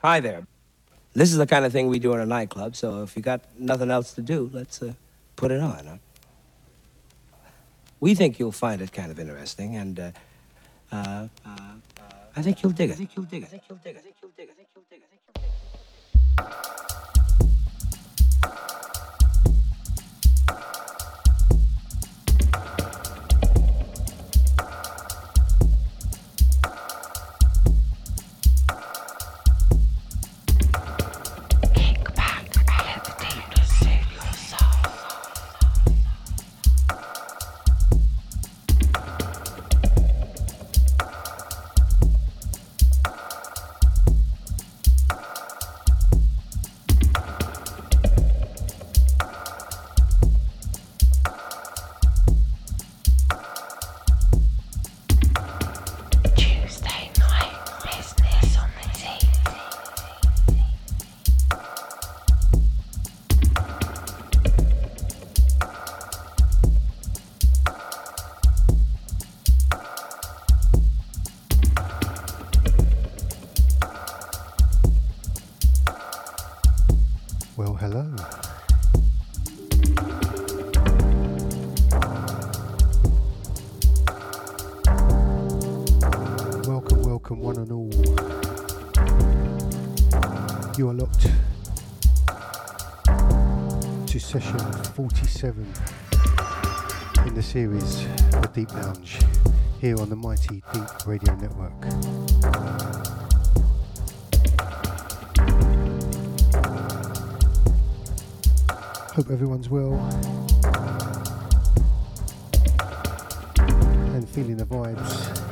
Hi there. This is the kind of thing we do in a nightclub, so if you got nothing else to do, let's uh, put it on. Huh? We think you'll find it kind of interesting, and uh, uh, uh, I think you'll dig it. I think you'll dig it. I think you'll dig it. I think you'll dig it. I think you'll dig it. I think you'll dig it. Locked to session 47 in the series The Deep Lounge here on the Mighty Deep Radio Network. Hope everyone's well and feeling the vibes.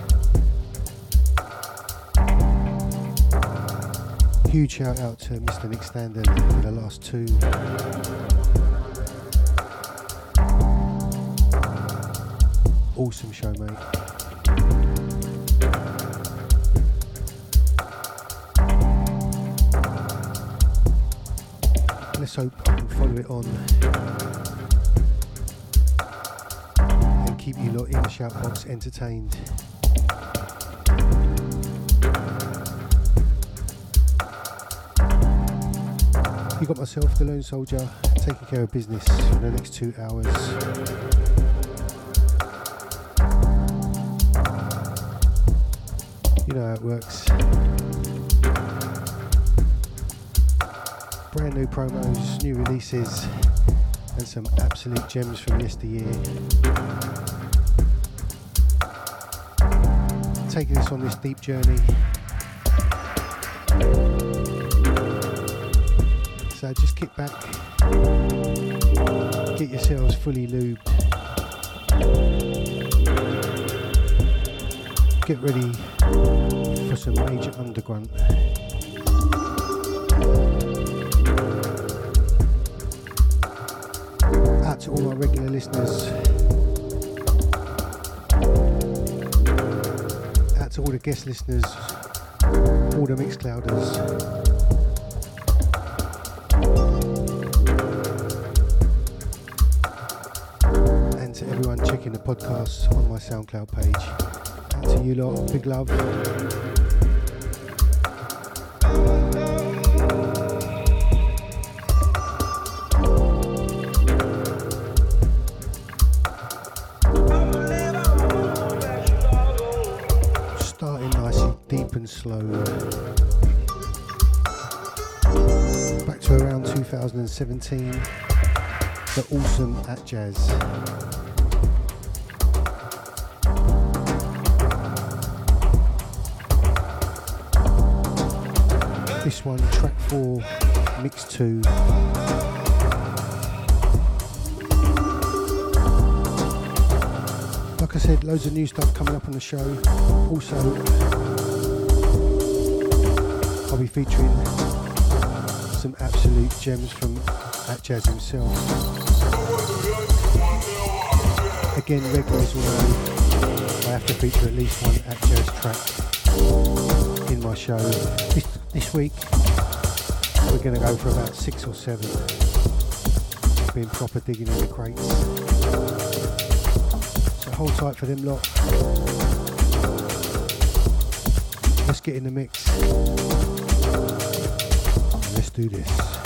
Huge shout out to Mr. Nick Standen for the last two. Awesome show, mate. Let's hope I can follow it on and keep you lot in the shout box entertained. Got myself, the Lone Soldier, taking care of business for the next two hours. You know how it works. Brand new promos, new releases, and some absolute gems from yesteryear. Taking us on this deep journey. So just kick back, get yourselves fully lubed, get ready for some major underground. Out to all my regular listeners. Out to all the guest listeners, all the Mixclouders. Podcast on my SoundCloud page. To you lot, big love. Starting nice and deep and slow. Back to around 2017 the awesome Atjazz. This one, track four, mix two. Like I said, loads of new stuff coming up on the show. Also, I'll be featuring some absolute gems from Atjazz himself. Again, regulars will know I have to feature at least one Atjazz track in my show. This week, we're going to go for about six or seven. Been proper digging in the crates. So hold tight for them lot. Let's get in the mix. Let's do this.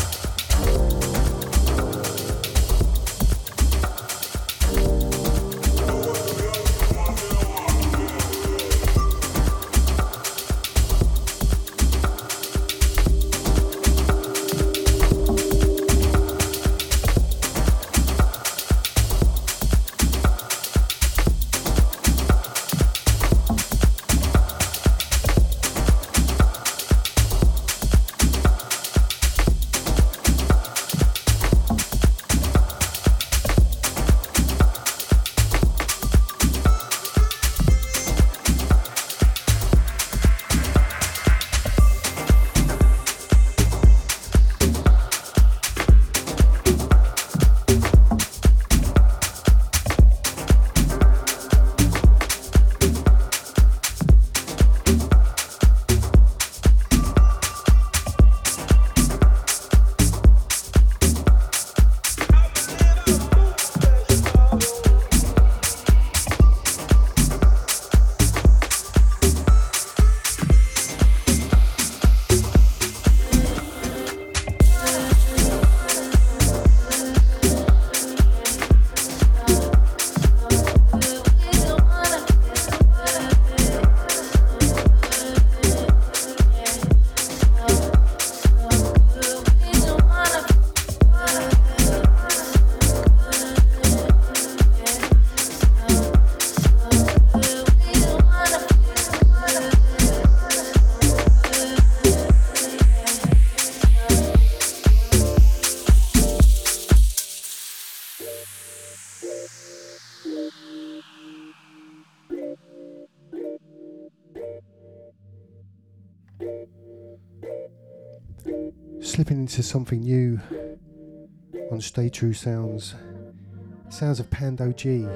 Something new on Stay True Sounds. Sounds of Pando G.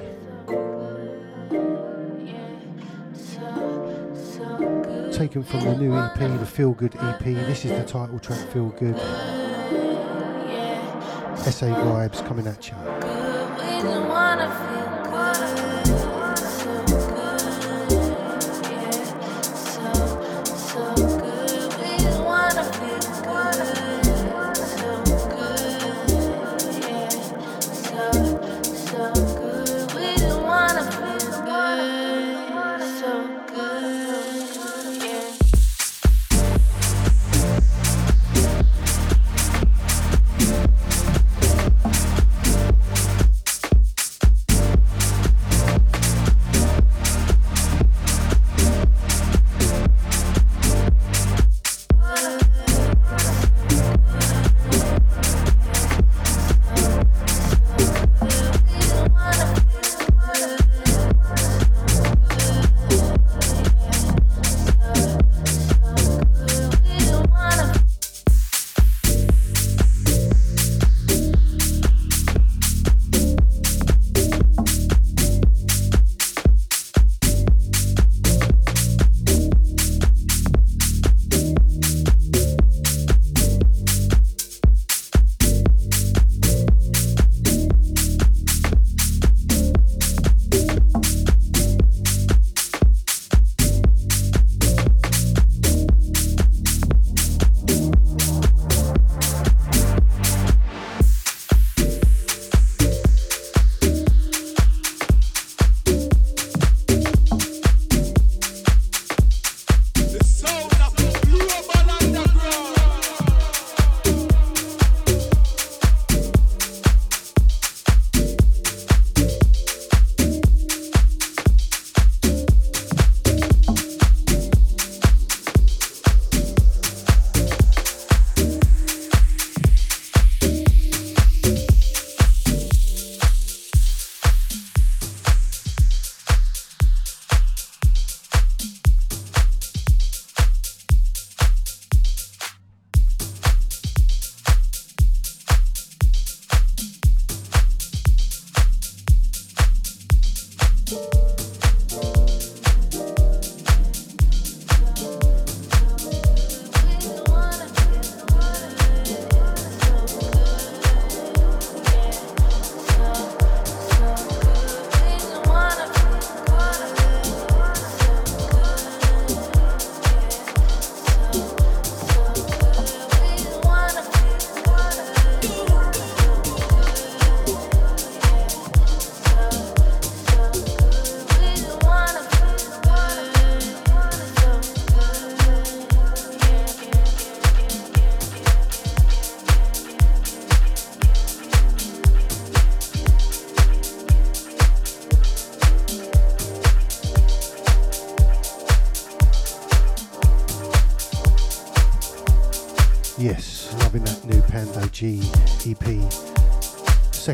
Taken from the new EP, the Feel Good EP. This is the title track, Feel Good. SA vibes coming at you. dark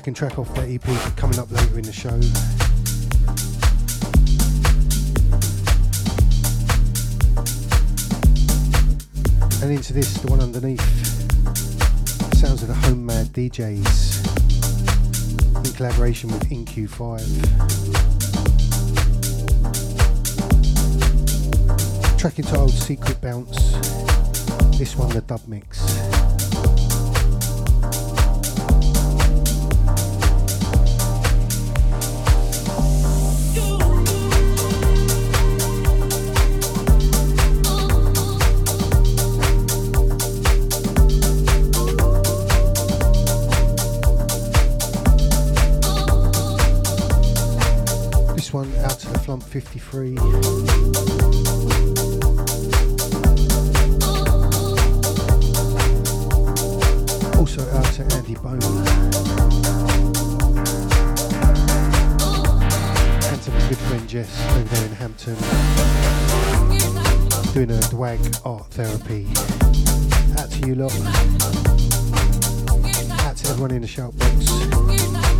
Second track off that EP coming up later in the show. And into this, the one underneath, sounds of the Home Mad DJs in collaboration with INQ5. Track entitled Secret Bounce. This one, the dub mix. 1963. Also out to Andy Bone And to my good friend Jess over there in Hampton. Doing a dwag art therapy. Out to you lot. Out to everyone in the shoutbox.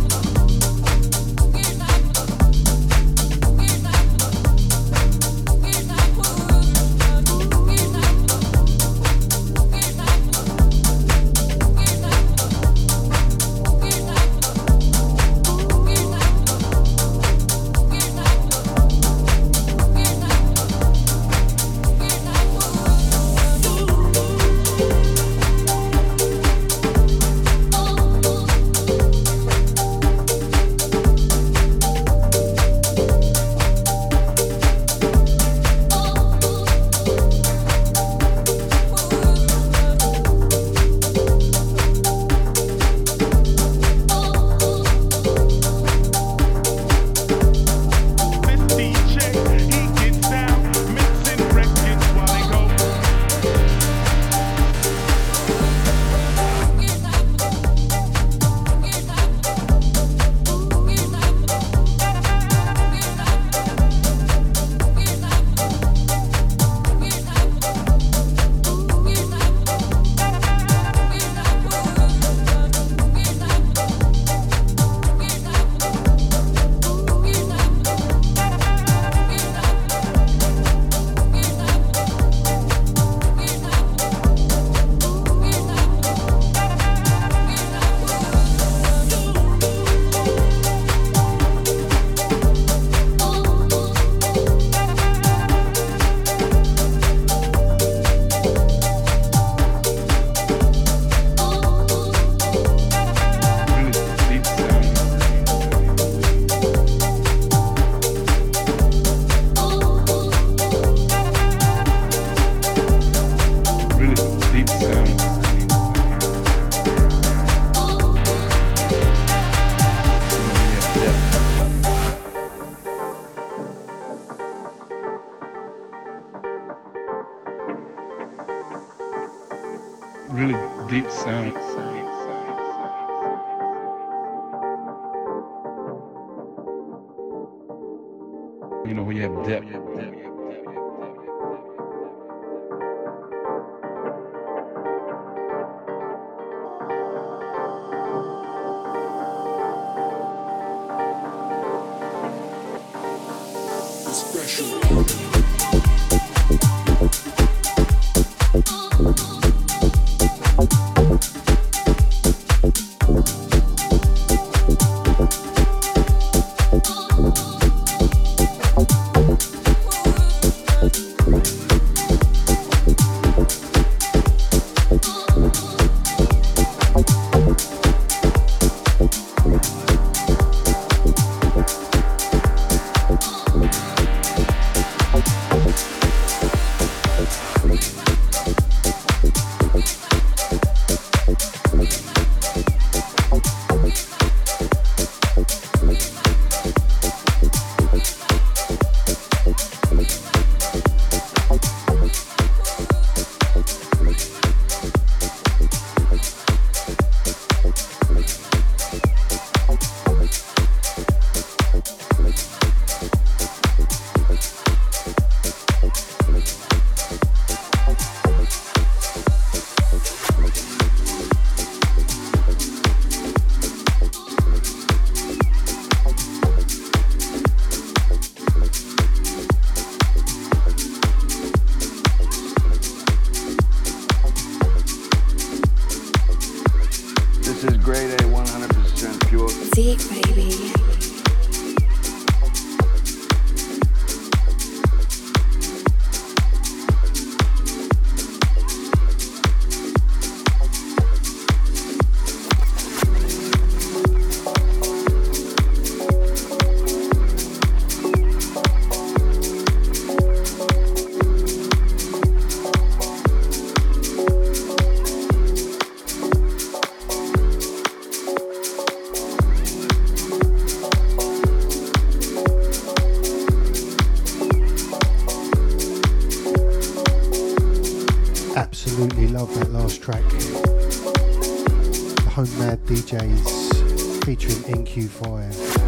DJs featuring NQ5.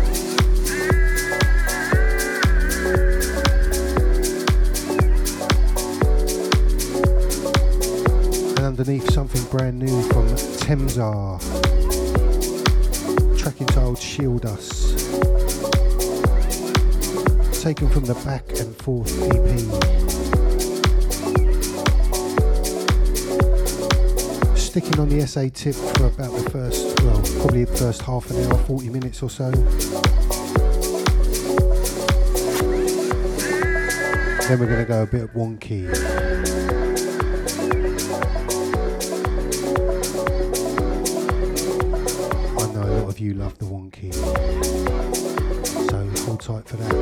underneath something brand new from Temzar. Tracking entitled Shield Us. Taken from the Back and Forth EP. SA tip for about the first, well, probably the first half an hour, 40 minutes or so. Then we're going to go a bit wonky. I know a lot of you love the wonky, so hold tight for that.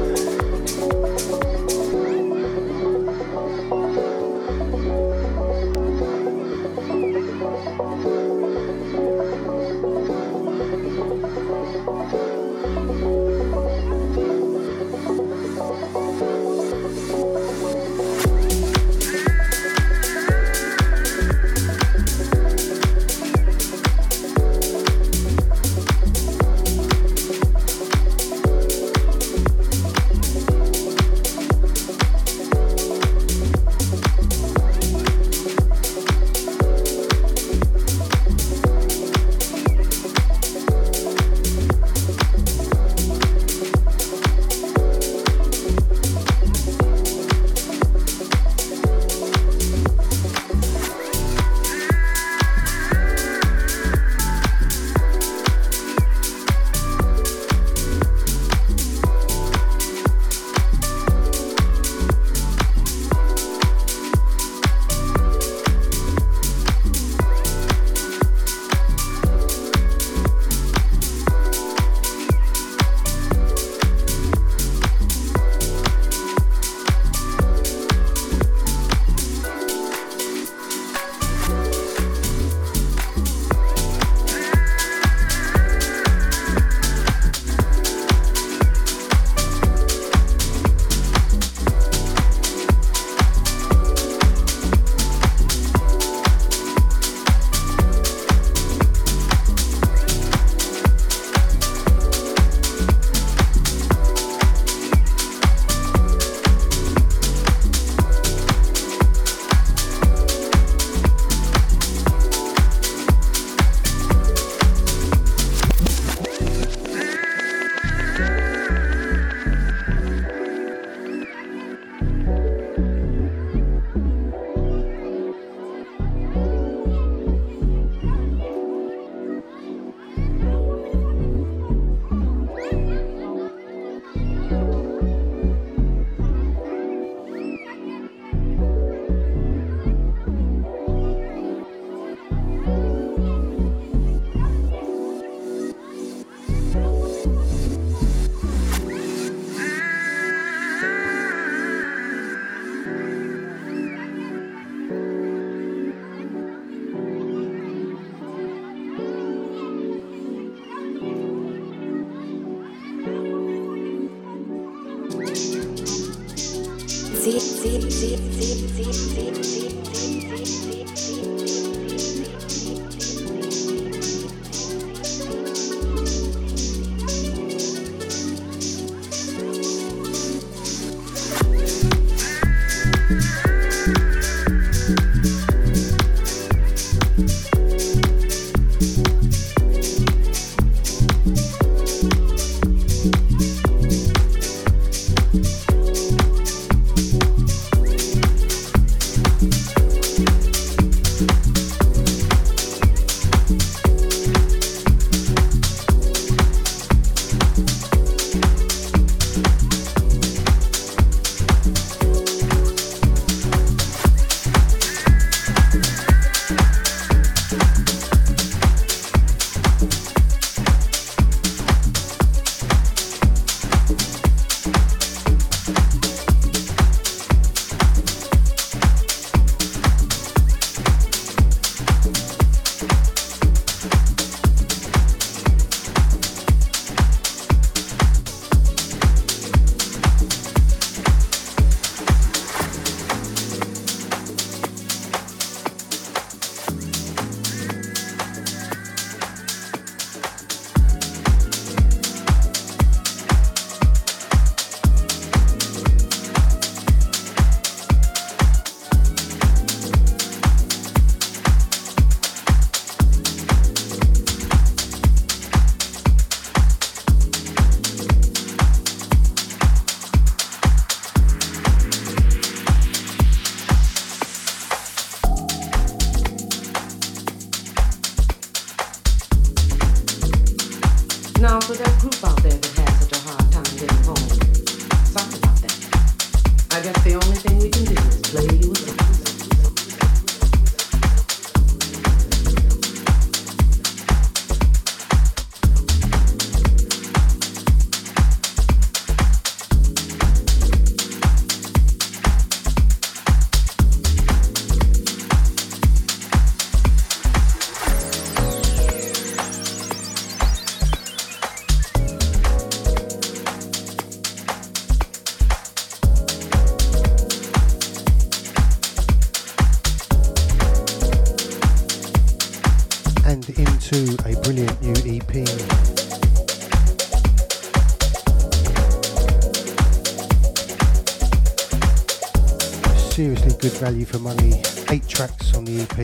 Value for money. Eight tracks on the EP.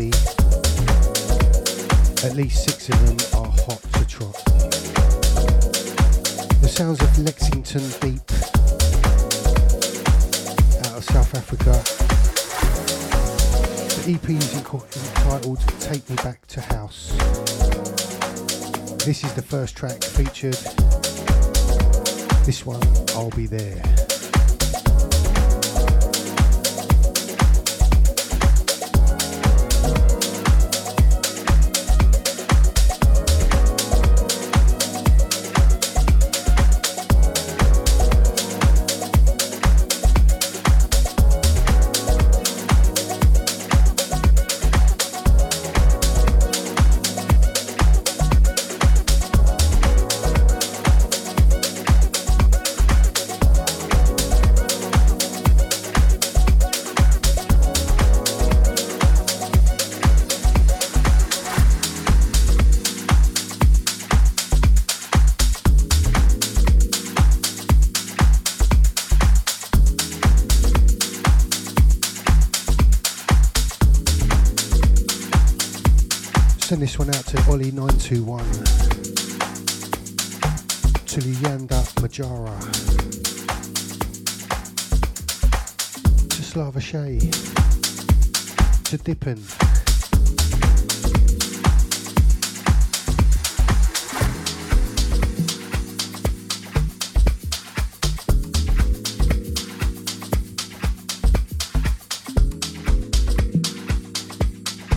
At least six of them are hot to trot. The sounds of Lexington Deep out of South Africa. The EP is entitled Take Me Back to House. This is the first track featured. This one, I'll Be There. 921 to Liyanda Majara. To Slava Shay to Dippin.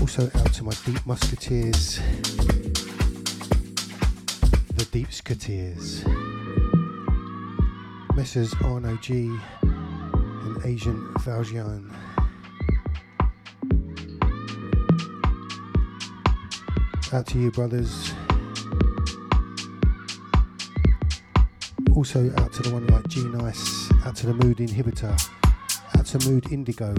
Also out to my deep musketeers. Skateers, Messrs Arno G and Asian Valjean. Out to you, brothers. Also out to the one like G Nice, out to the Mood Inhibitor, out to Mood Indigo.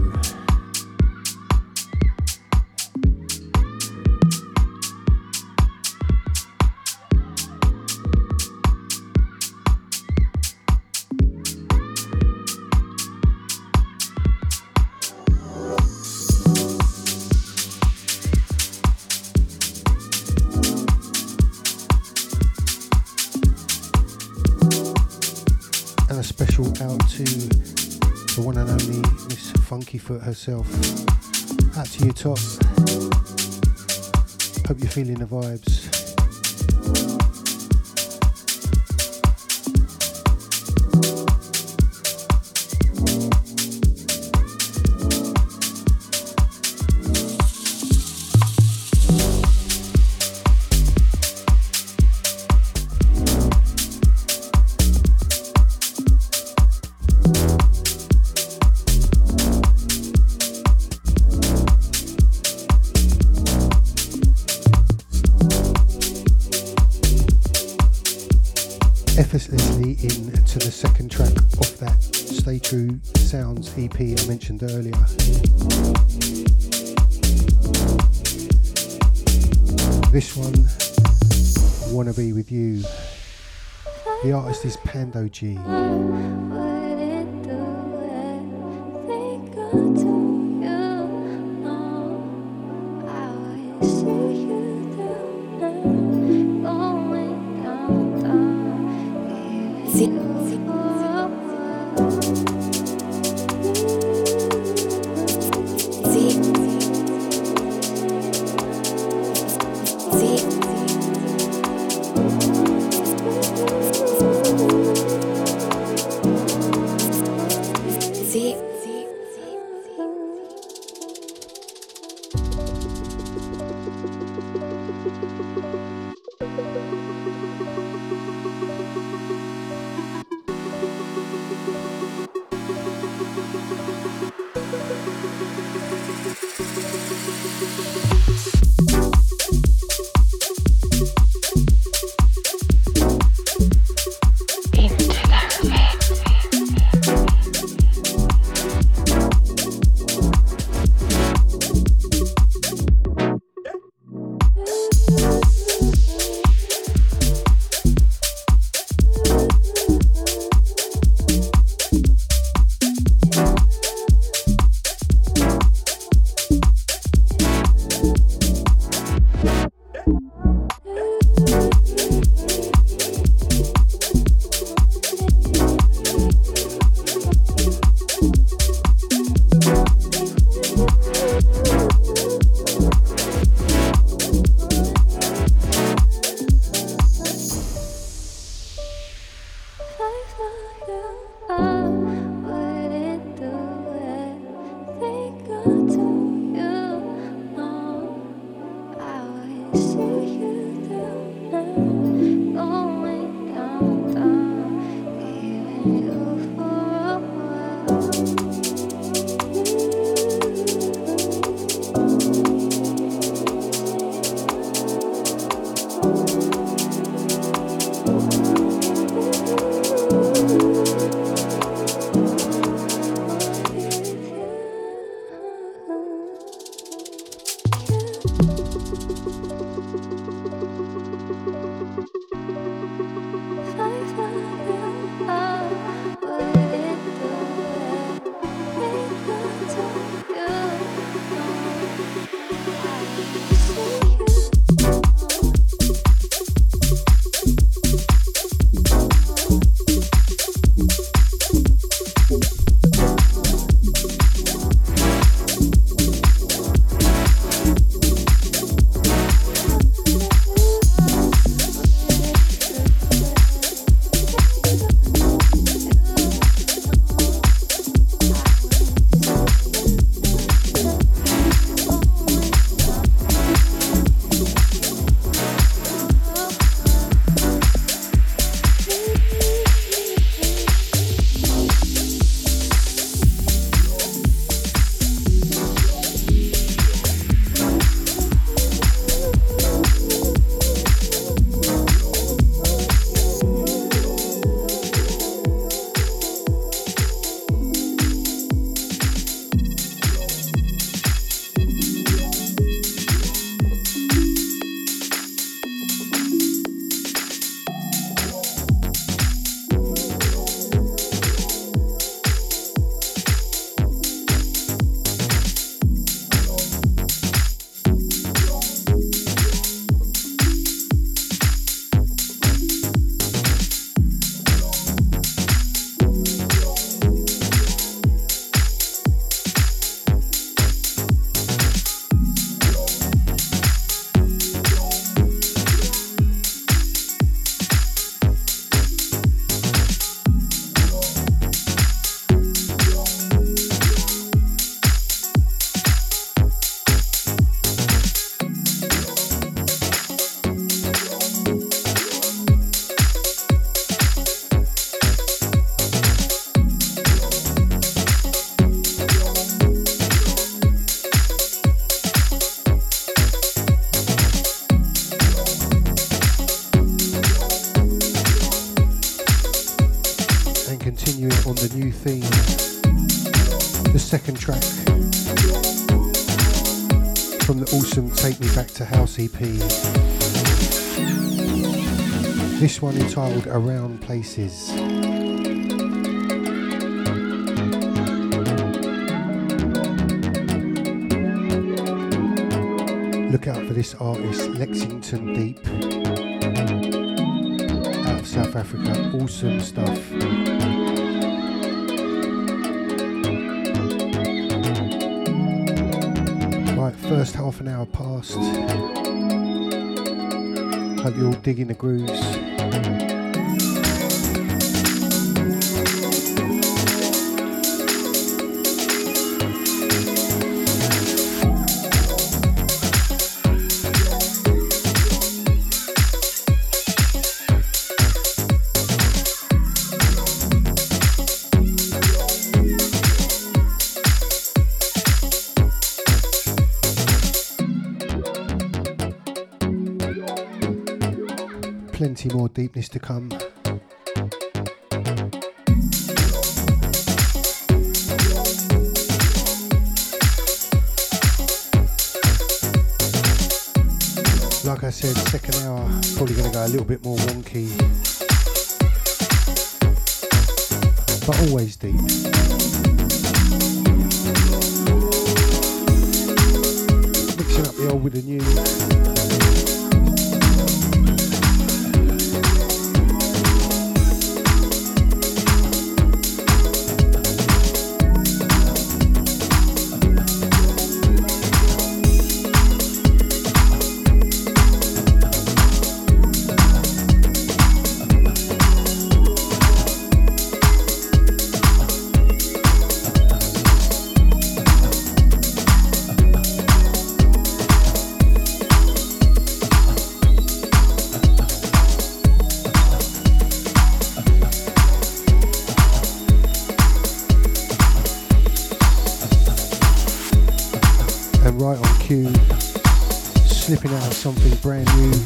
Foot herself. Out to you, Top. Hope you're feeling the vibes. mentioned earlier. This one, Wanna Be With You. The artist is Pando G. See? This one entitled Around Places. Look out for this artist, Lexington Deep, out of South Africa. Awesome stuff. Right, first half an hour past. You're digging the grooves. Deepness to come. Like I said, second hour, probably going to go a little bit more wonky, but always deep. Mixing up the old with the new.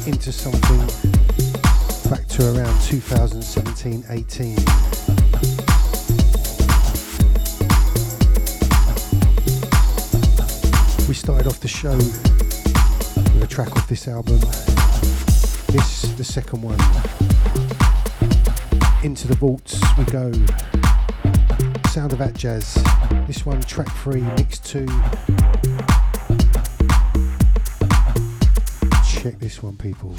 Into something back to around 2017 18. We started off the show with a track off this album. This, the second one. Into the vaults we go. Sound of that Atjazz. This one, track three, mix two. Check this one, people.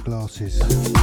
Glasses.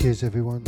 Cheers everyone.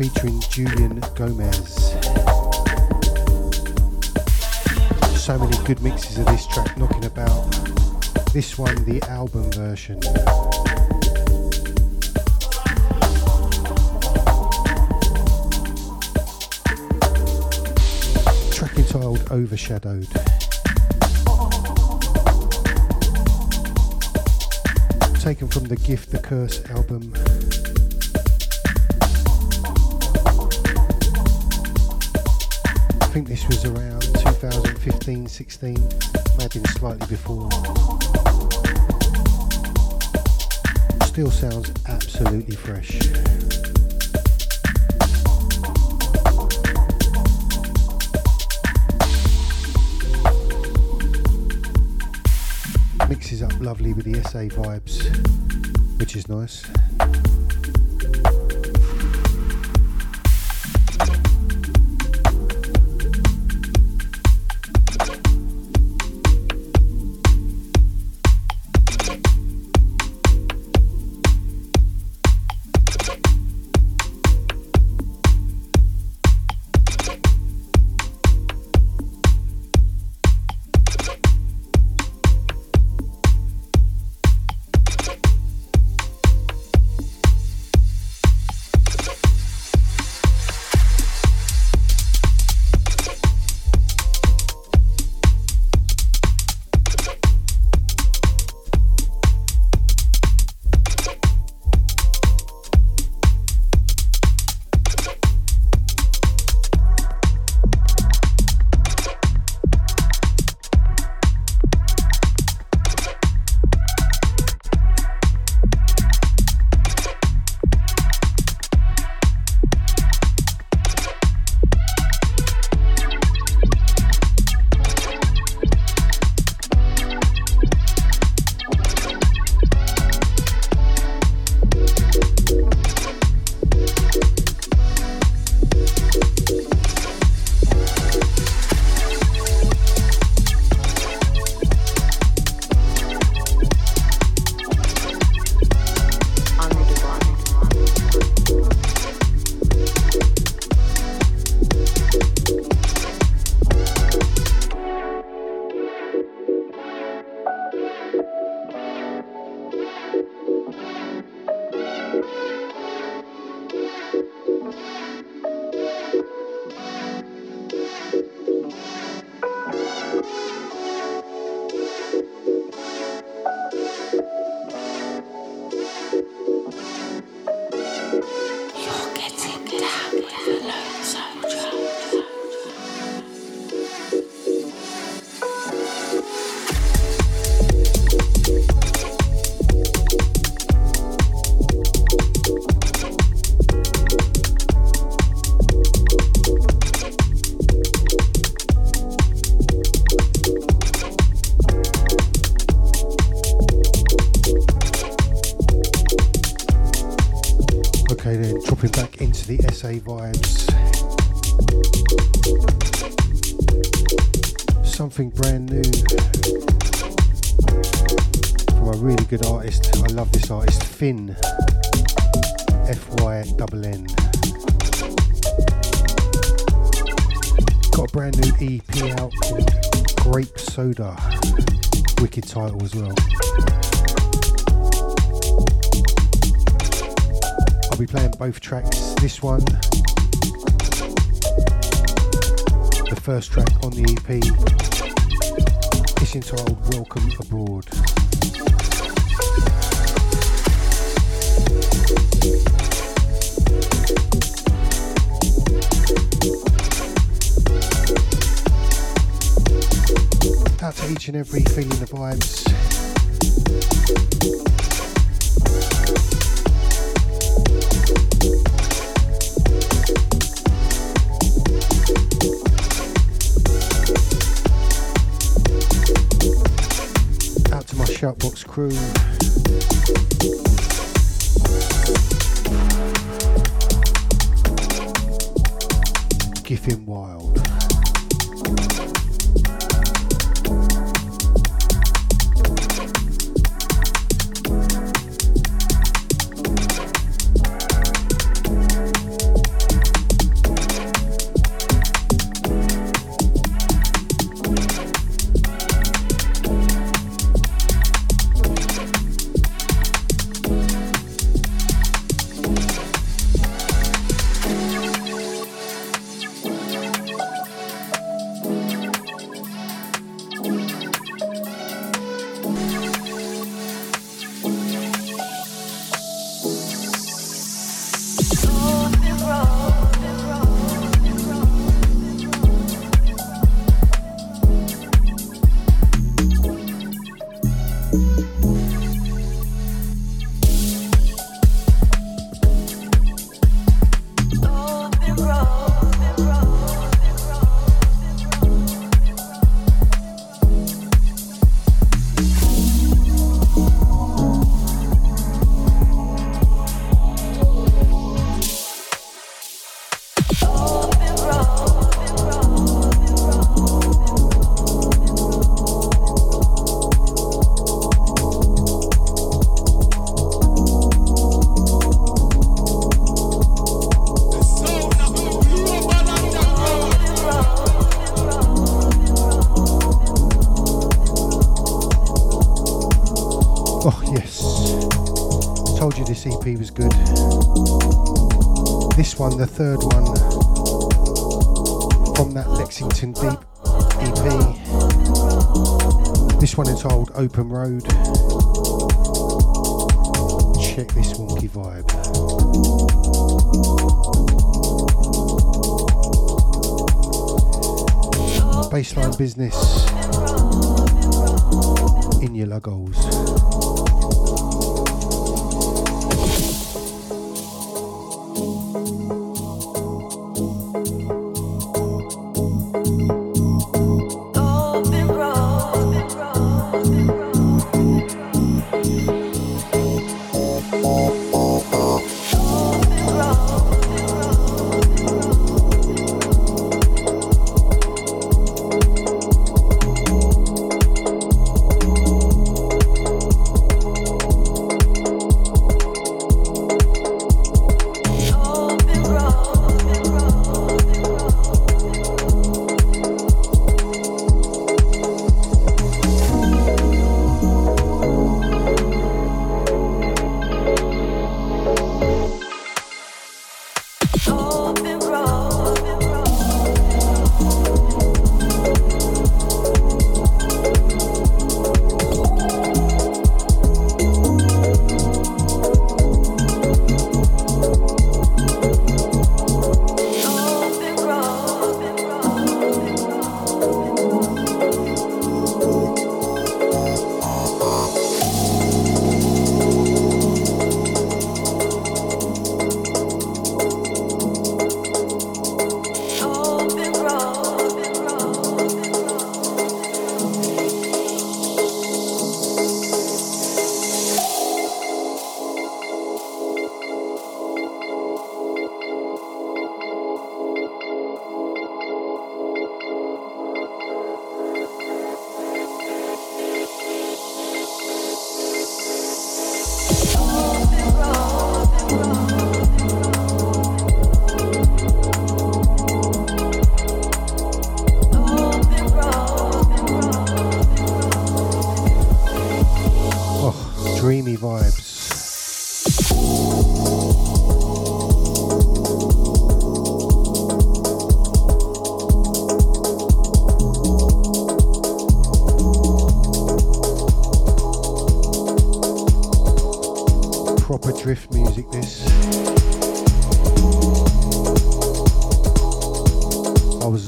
Featuring Julian Gomez. So many good mixes of this track knocking about. This one, the album version. Track entitled Overshadowed. taken from the Gift the Curse album. Think this was around 2015 16, maybe slightly before. Still sounds absolutely fresh. Mixes up lovely with the SA vibes, which is nice. First track on the EP, It's entitled Welcome Abroad. Out to each and every feeling the vibes. Shoutbox crew. Giffin Wild. The third one from that Lexington Deep EP. This one is entitled Open Road. Check this wonky vibe. Baseline business in your logos.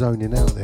zoning out there.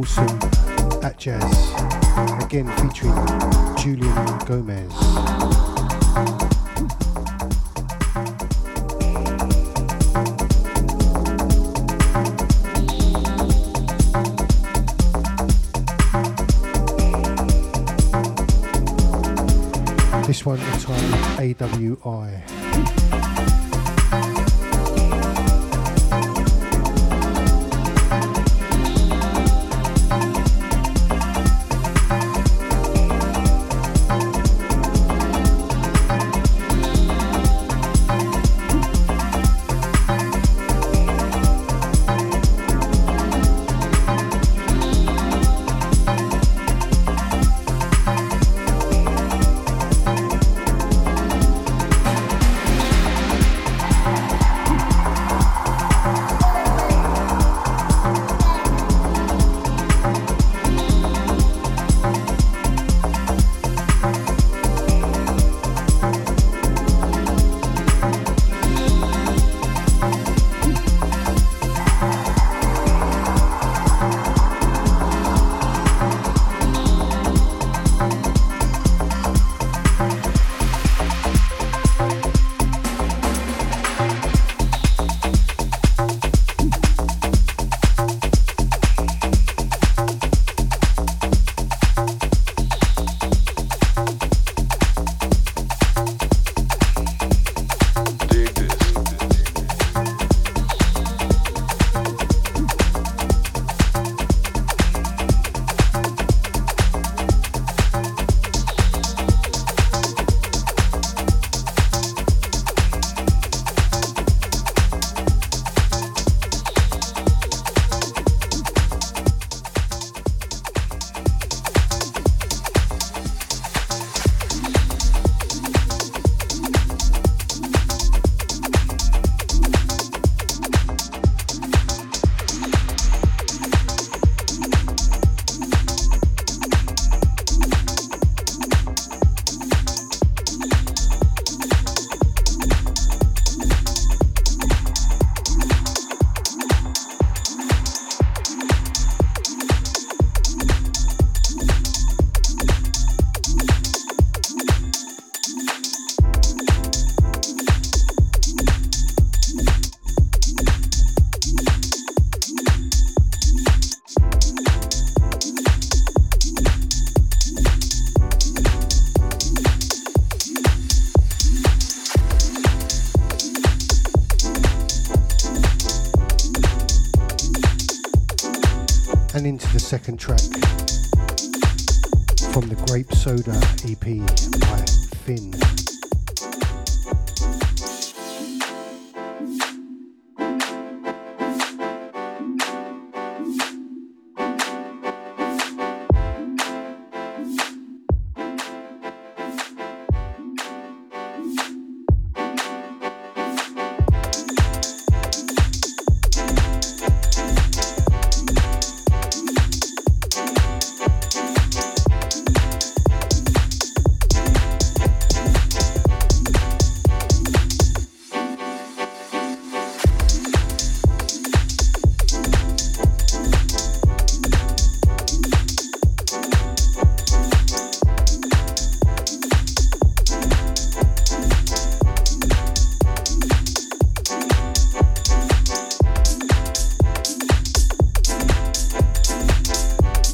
Also Atjazz, again featuring Julian Gomez. This one entitled AWI. Second track from the Grape Soda EP by Finn.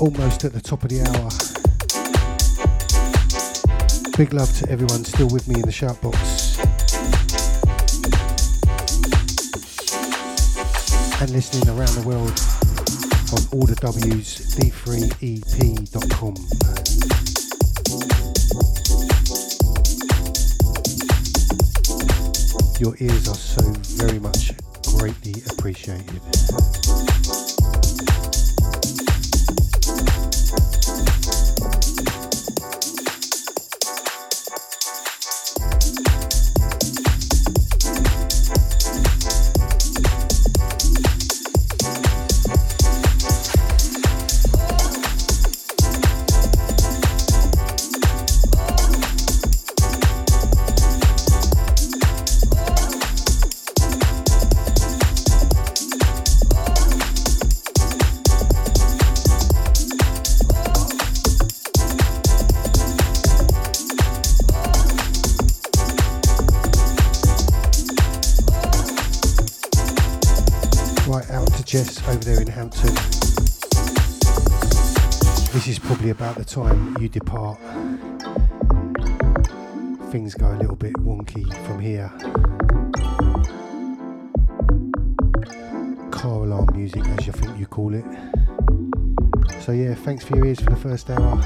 Almost at the top of the hour. Big love to everyone still with me in the shout box. And listening around the world on all the W's, d3ep.com. Your ears are so very much greatly appreciated. About the time you depart. Things go a little bit wonky from here. Car alarm music, as you think you call it. So, yeah, thanks for your ears for the first hour.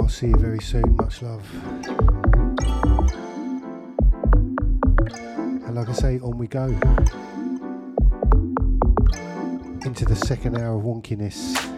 I'll see you very soon. Much love. And like I say, on we go. Into the second hour of wonkiness.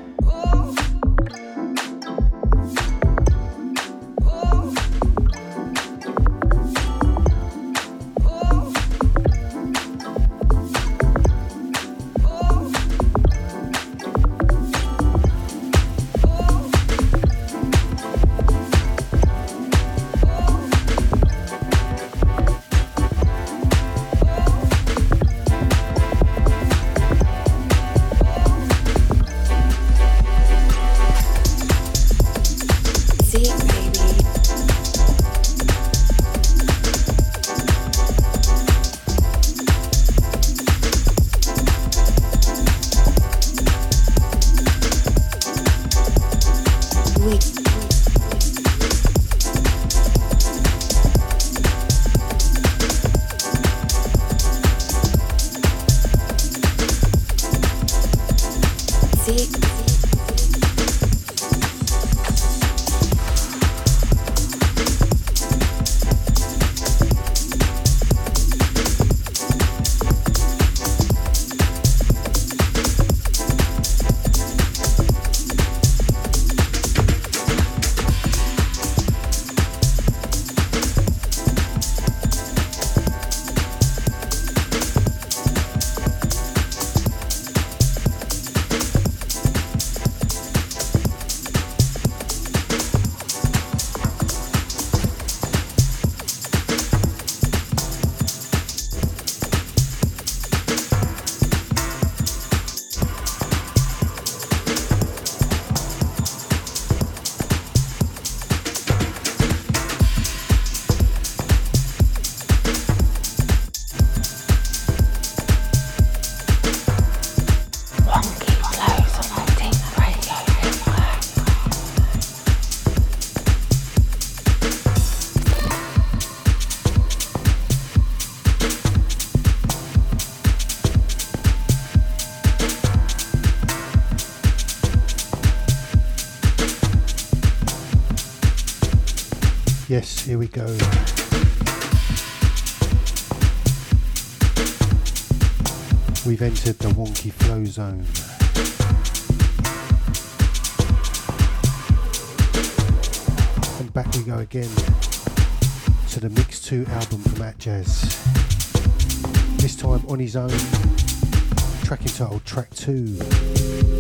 Here we go. We've entered the wonky flow zone. And back we go again to the Mix 2 album from Atjazz. This time on his own, track entitled Track 2.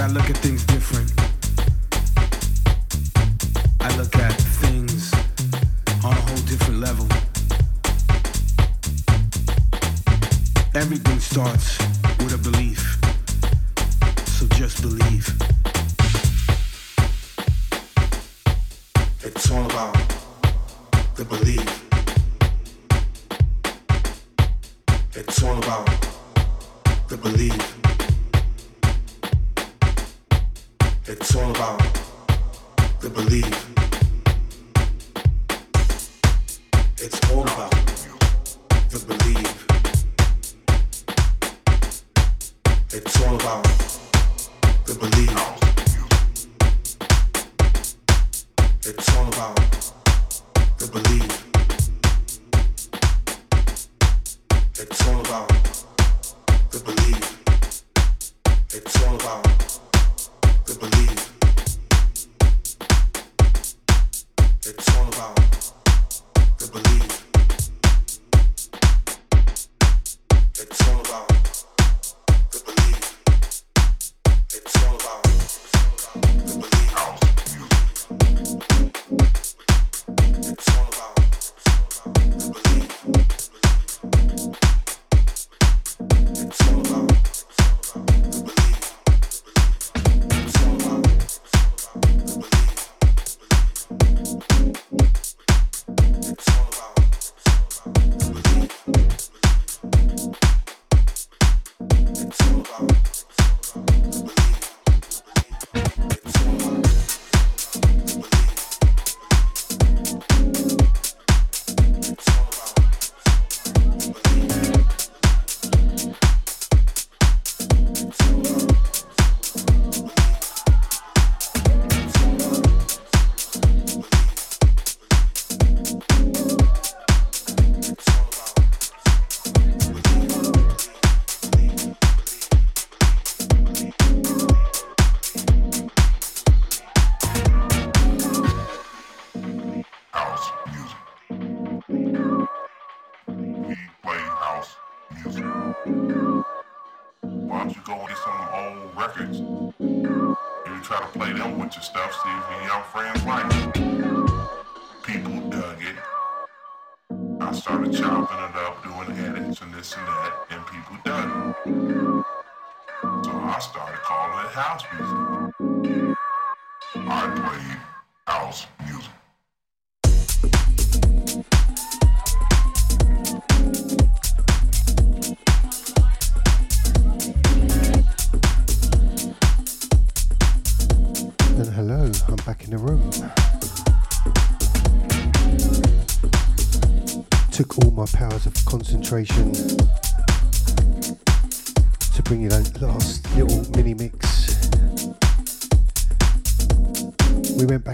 I look at things different. I look at things on a whole different level. Everything starts with a belief. So just believe.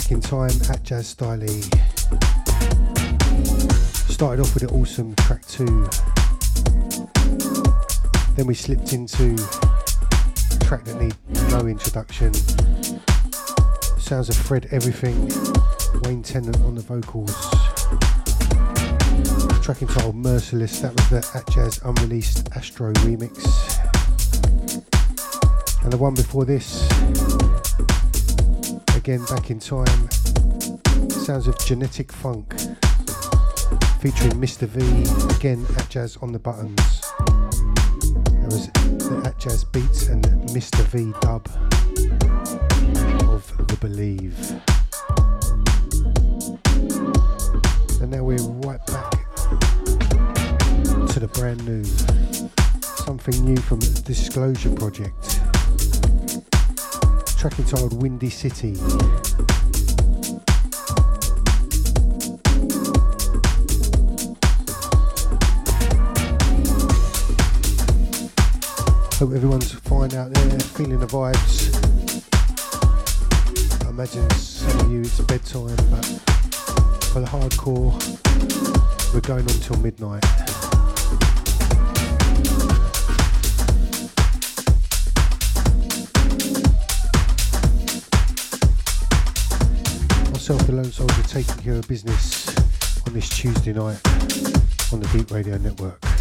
Back in time Atjazz Styley. Started off with an awesome track two. Then we slipped into a track that need no introduction. Sounds of Fred Everything, Wayne Tennant on the vocals. Track entitled Merciless, that was the Atjazz unreleased Astro remix. And the one before this, again back in time, sounds of Genetic Funk, featuring Mr. V, again Atjazz on the buttons. That was the Atjazz Beats and Mr. V dub of the Believe. And now we're right back to the brand new, something new from the Disclosure Project. Track entitled Windy City. Hope everyone's fine out there, feeling the vibes. I imagine some of you it's bedtime, but for the hardcore, we're going on till midnight. Myself, the Lone Soldier, taking care of business on this Tuesday night on the Deep Radio Network.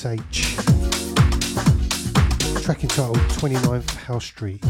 MSH. Track entitled 29th House Street.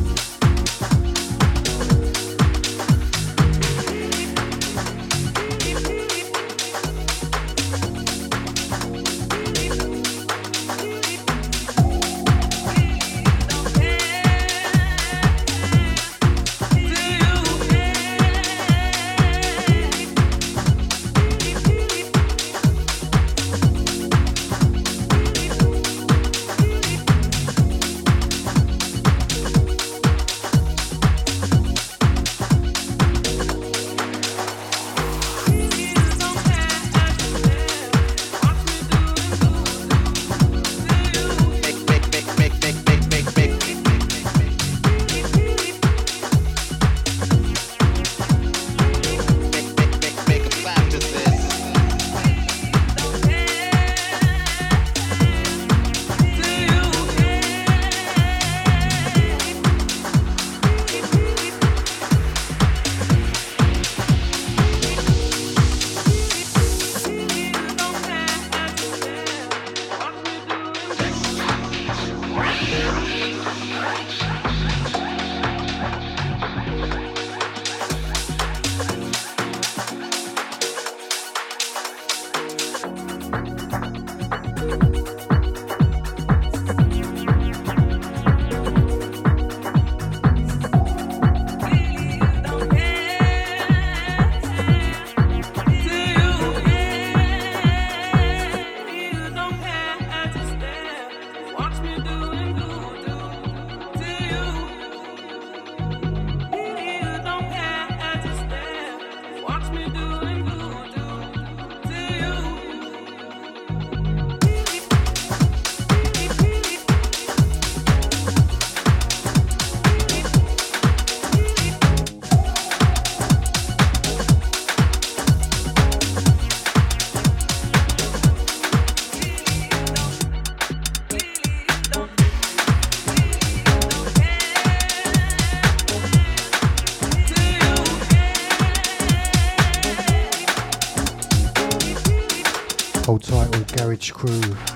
Crew.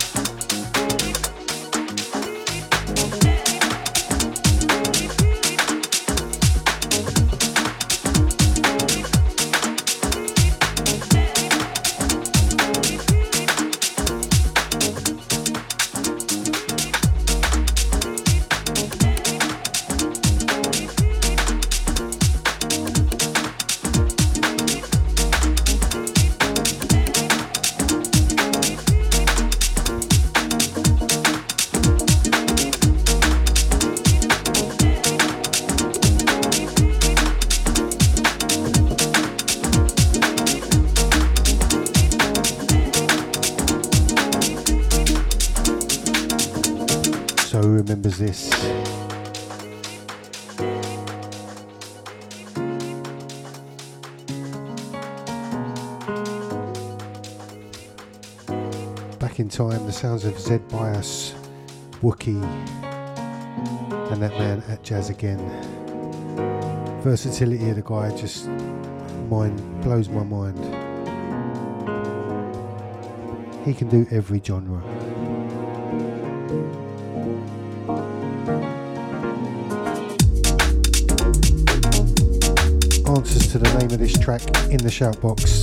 Sounds of Zed Bias, Wookie, and that man Atjazz again. Versatility of the guy just mind blows my mind. He can do every genre. Answers to the name of this track in the shout box.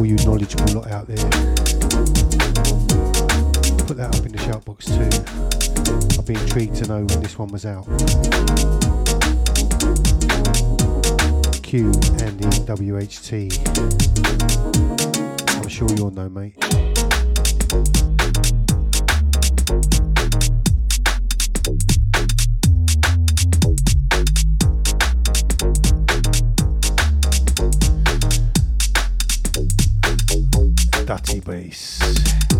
All you knowledgeable lot out there, put that up in the shout box too. I'd be intrigued to know when this one was out. Q and the WHT. I'm sure you'll know, mate. Dutty bass.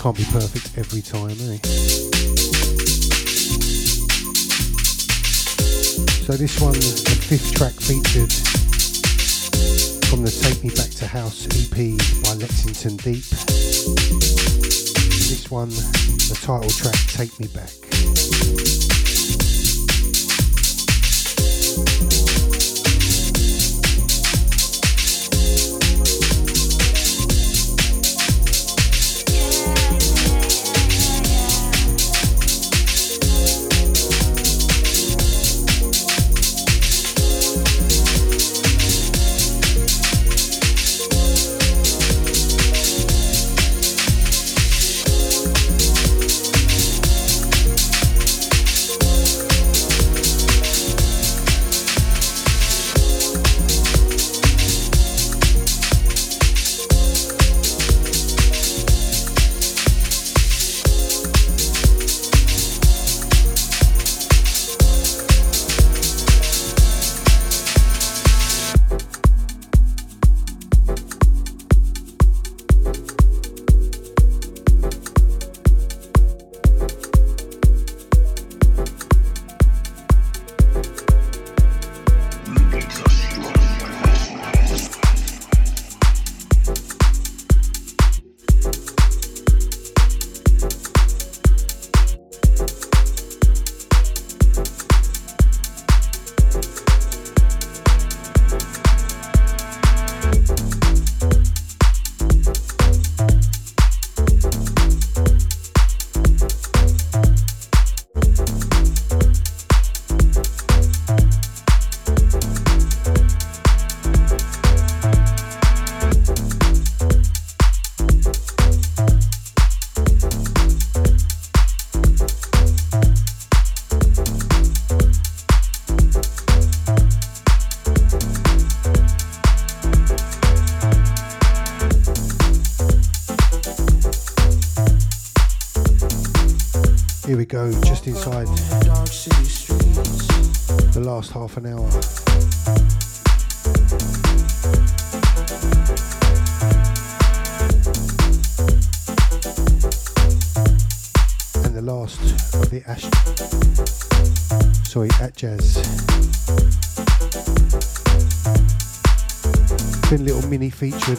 Can't be perfect every time, eh? So this one, the fifth track featured from the Take Me Back to House EP by Lexington Deep. This one, the title track, Take Me Back.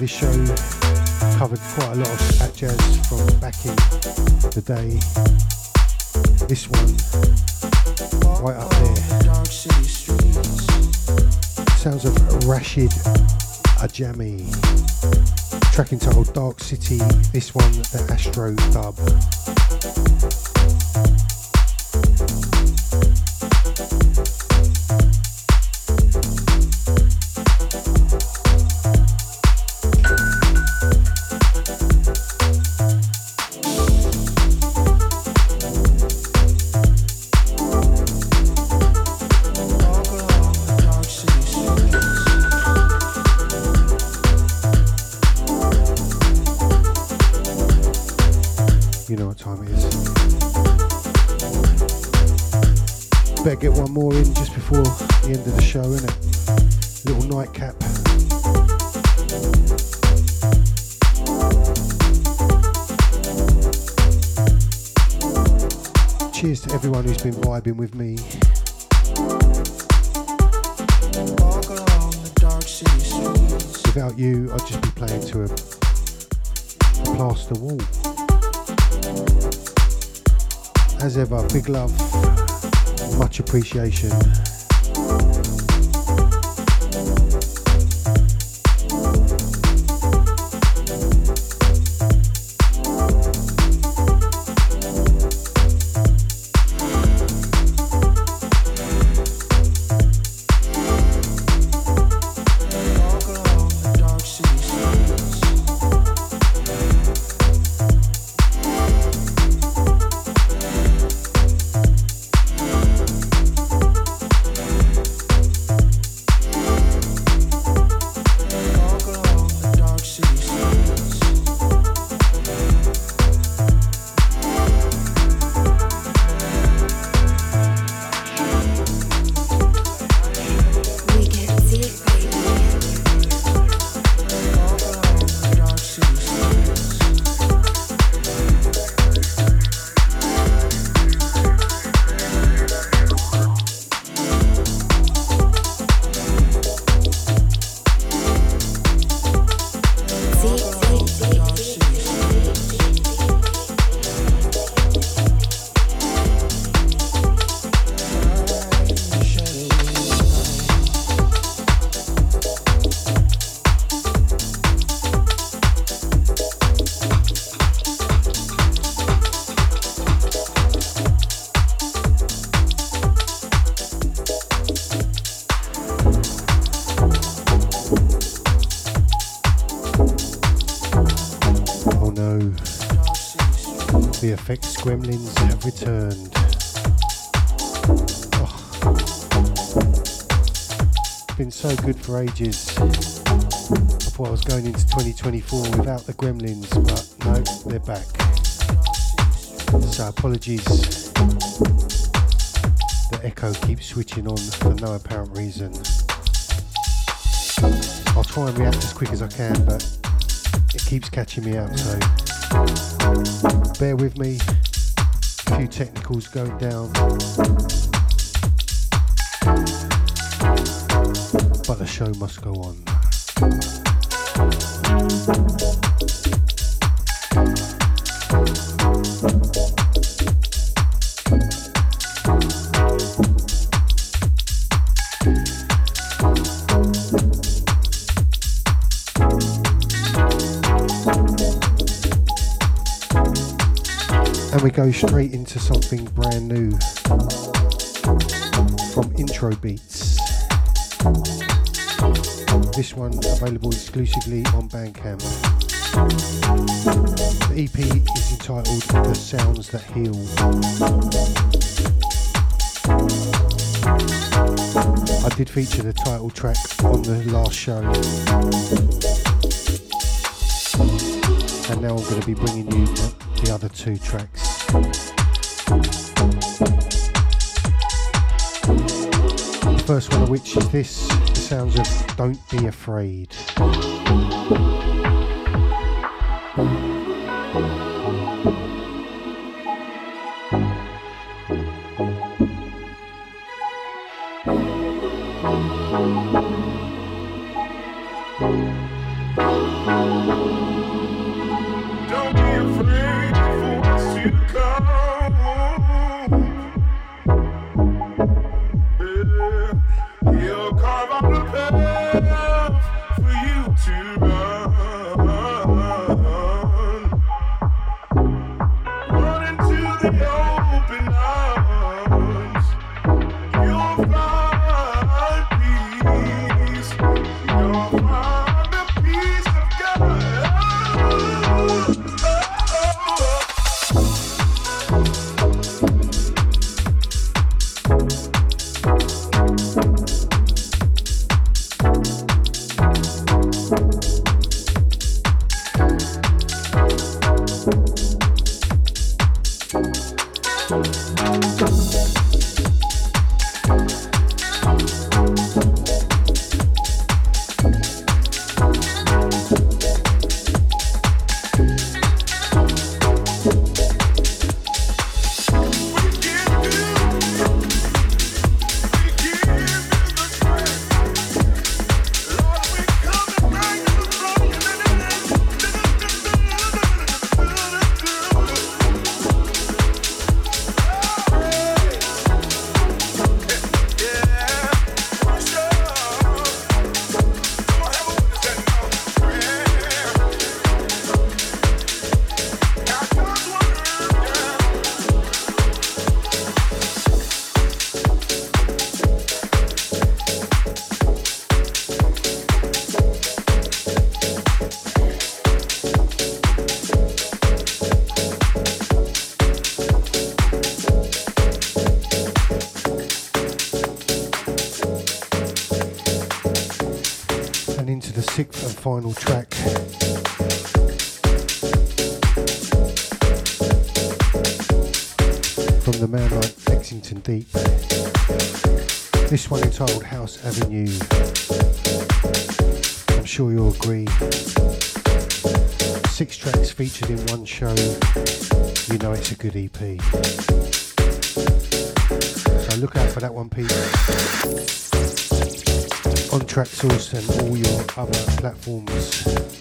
This show. Covered quite a lot of Atjazz from back in the day. This one, right up there. Sounds of Rashid Ajami. Track entitled Dark City. This one, the Astro dub. Everyone who's been vibing with me. Without you, I'd just be playing to a, a plaster wall. As ever, big love, much appreciation. For ages. I thought I was going into 2024 without the gremlins, but no, they're back. So apologies. The echo keeps switching on for no apparent reason. I'll try and react as quick as I can, but it keeps catching me out, so bear with me. A few technicals going down. Show must go on. And we go straight into something brand new from Intro Beats. This one available exclusively on Bandcamp. The EP is entitled The Sounds That Heal. I did feature the title track on the last show. And now I'm going to be bringing you the, the other two tracks. The first one of which is this, sounds of Don't Be Afraid. Final track. From the man like Lexington Deep. This one entitled House Avenue. I'm sure you'll agree. Six tracks featured in one show. You know it's a good EP. So look out for that one, Pete on Traxsource and all your other platforms.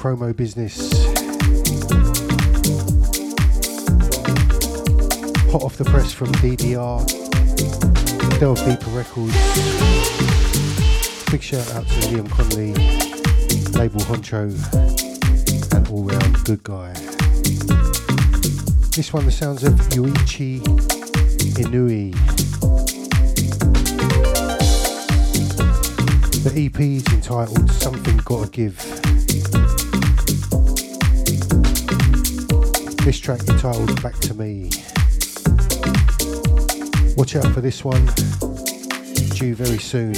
Promo business. Hot off the press from DDR, Delve Deeper Records. Big shout out to Liam Conley, label Honcho, and all round good guy. This one, the sounds of Yuichi Inui. The EP is entitled Something Gotta Give. This track entitled Back to Me. Watch out for this one, due very soon.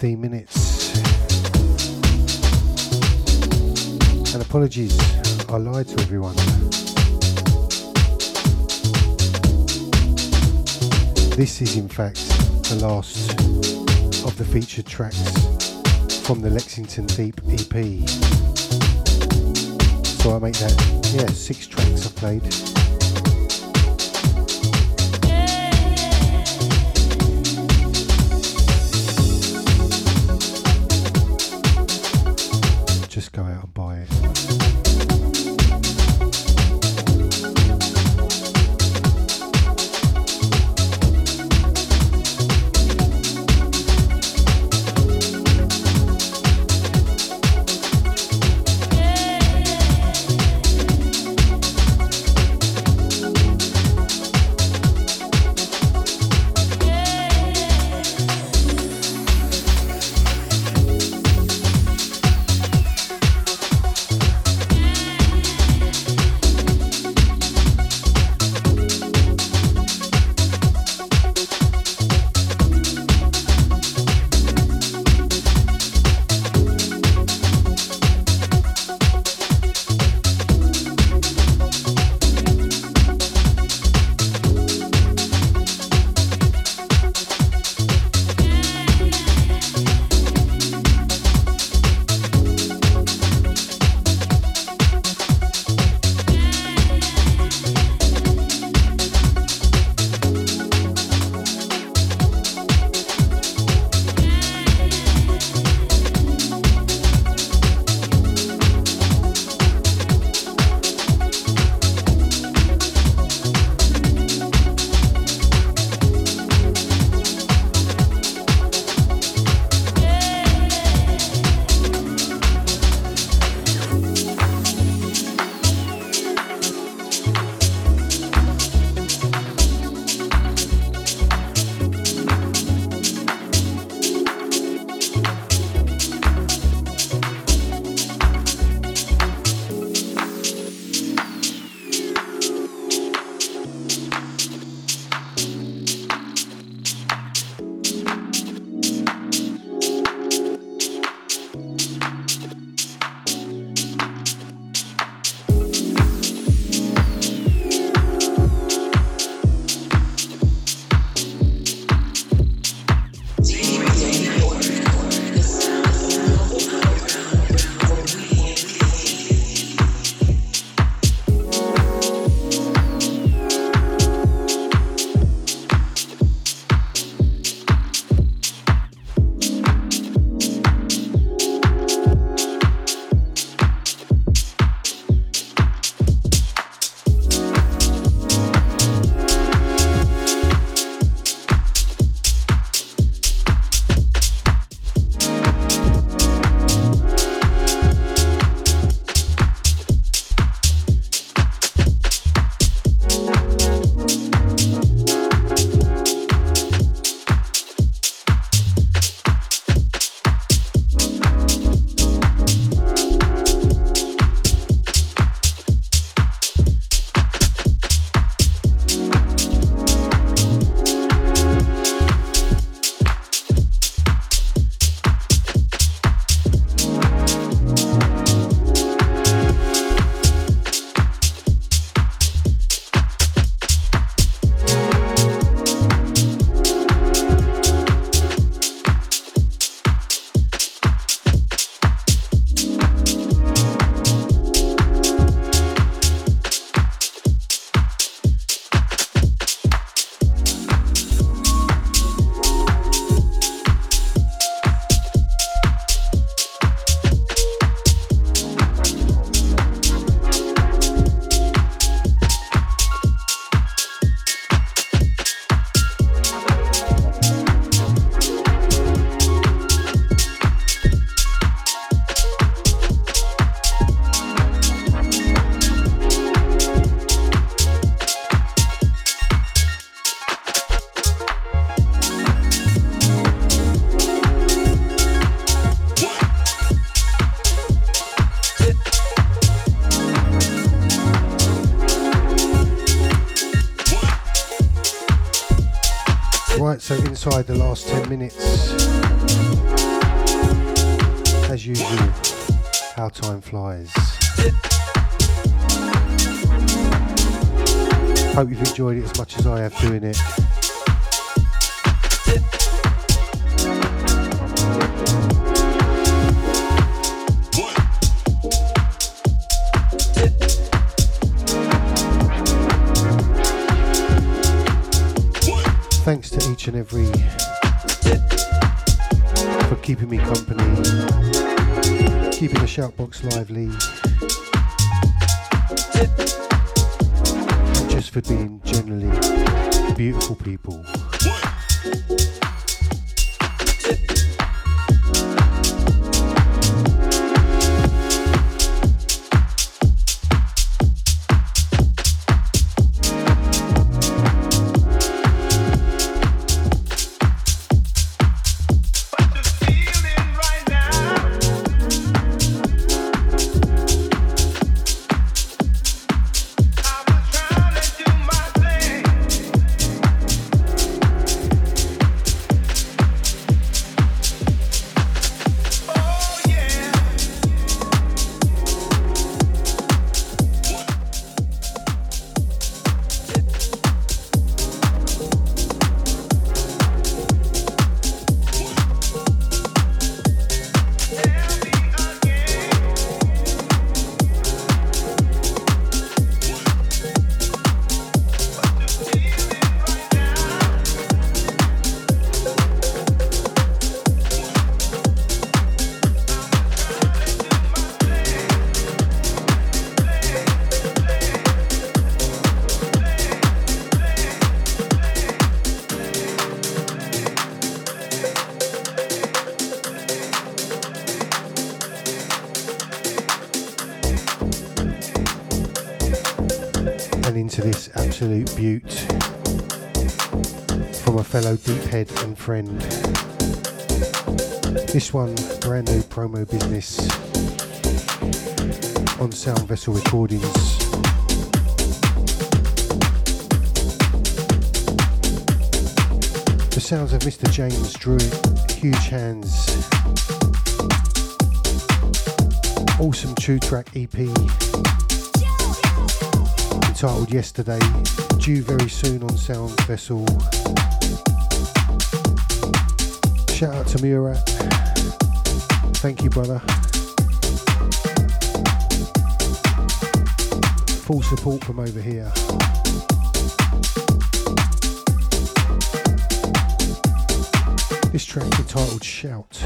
15 minutes. And apologies, I lied to everyone. This is in fact the last of the featured tracks from the Lexington Deep EP. So I make that, yeah, six tracks I played. So inside the last 10 minutes, as usual, how time flies. Hope you've enjoyed it as much as I have doing it. Shoutbox lively, just for being generally beautiful people. Friend. This one, brand new promo business on Sound Vessel Recordings. The sounds of Mr. James Druitt, Huge Hands. Awesome two track EP entitled Yesterday, due very soon on Sound Vessel. Shout out to Murat. Thank you, brother. Full support from over here. This track entitled Shout.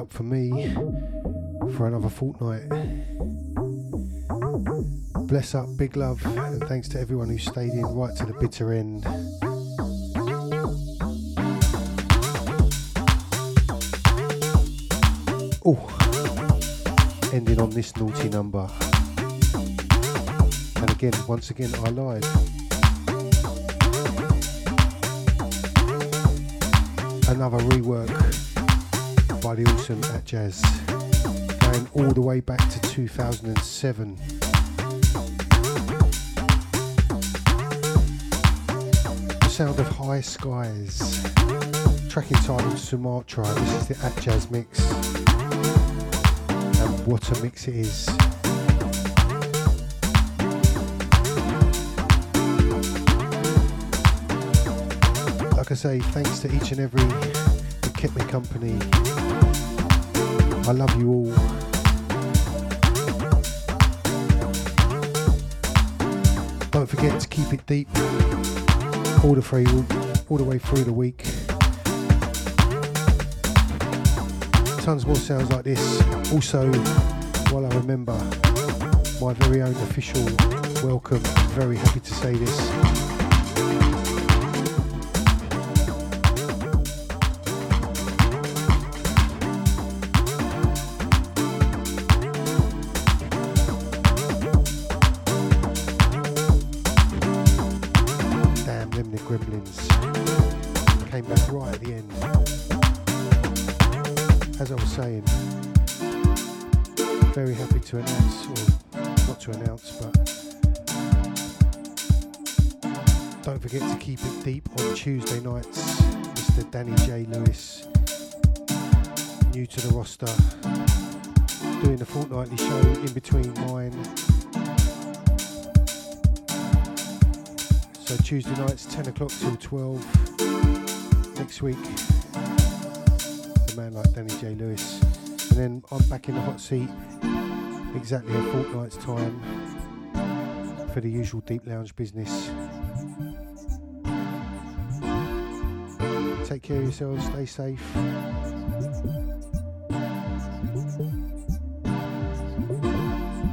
Up for me for another fortnight. Bless up, big love, and thanks to everyone who stayed in right to the bitter end. Oh, ending on this naughty number. And again, once again, I lied. Another rework by the awesome Atjazz, going all the way back to 2007. The sound of high skies. Track entitled Sumatra. This is the Atjazz mix. And what a mix it is. Like I say, thanks to each and every that kept me company. I love you all. Don't forget to keep it deep all the free, all the way through the week. Tons more sounds like this. Also, while I remember my very own official welcome, very happy to say this. Tuesday nights, 10 o'clock till 12. Next week, a man like Danny J. Lewis. And then I'm back in the hot seat exactly a fortnight's time for the usual deep lounge business. Take care of yourselves, stay safe.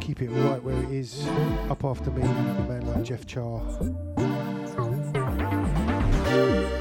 Keep it right where it is. Up after me, a man like Jeff Char you.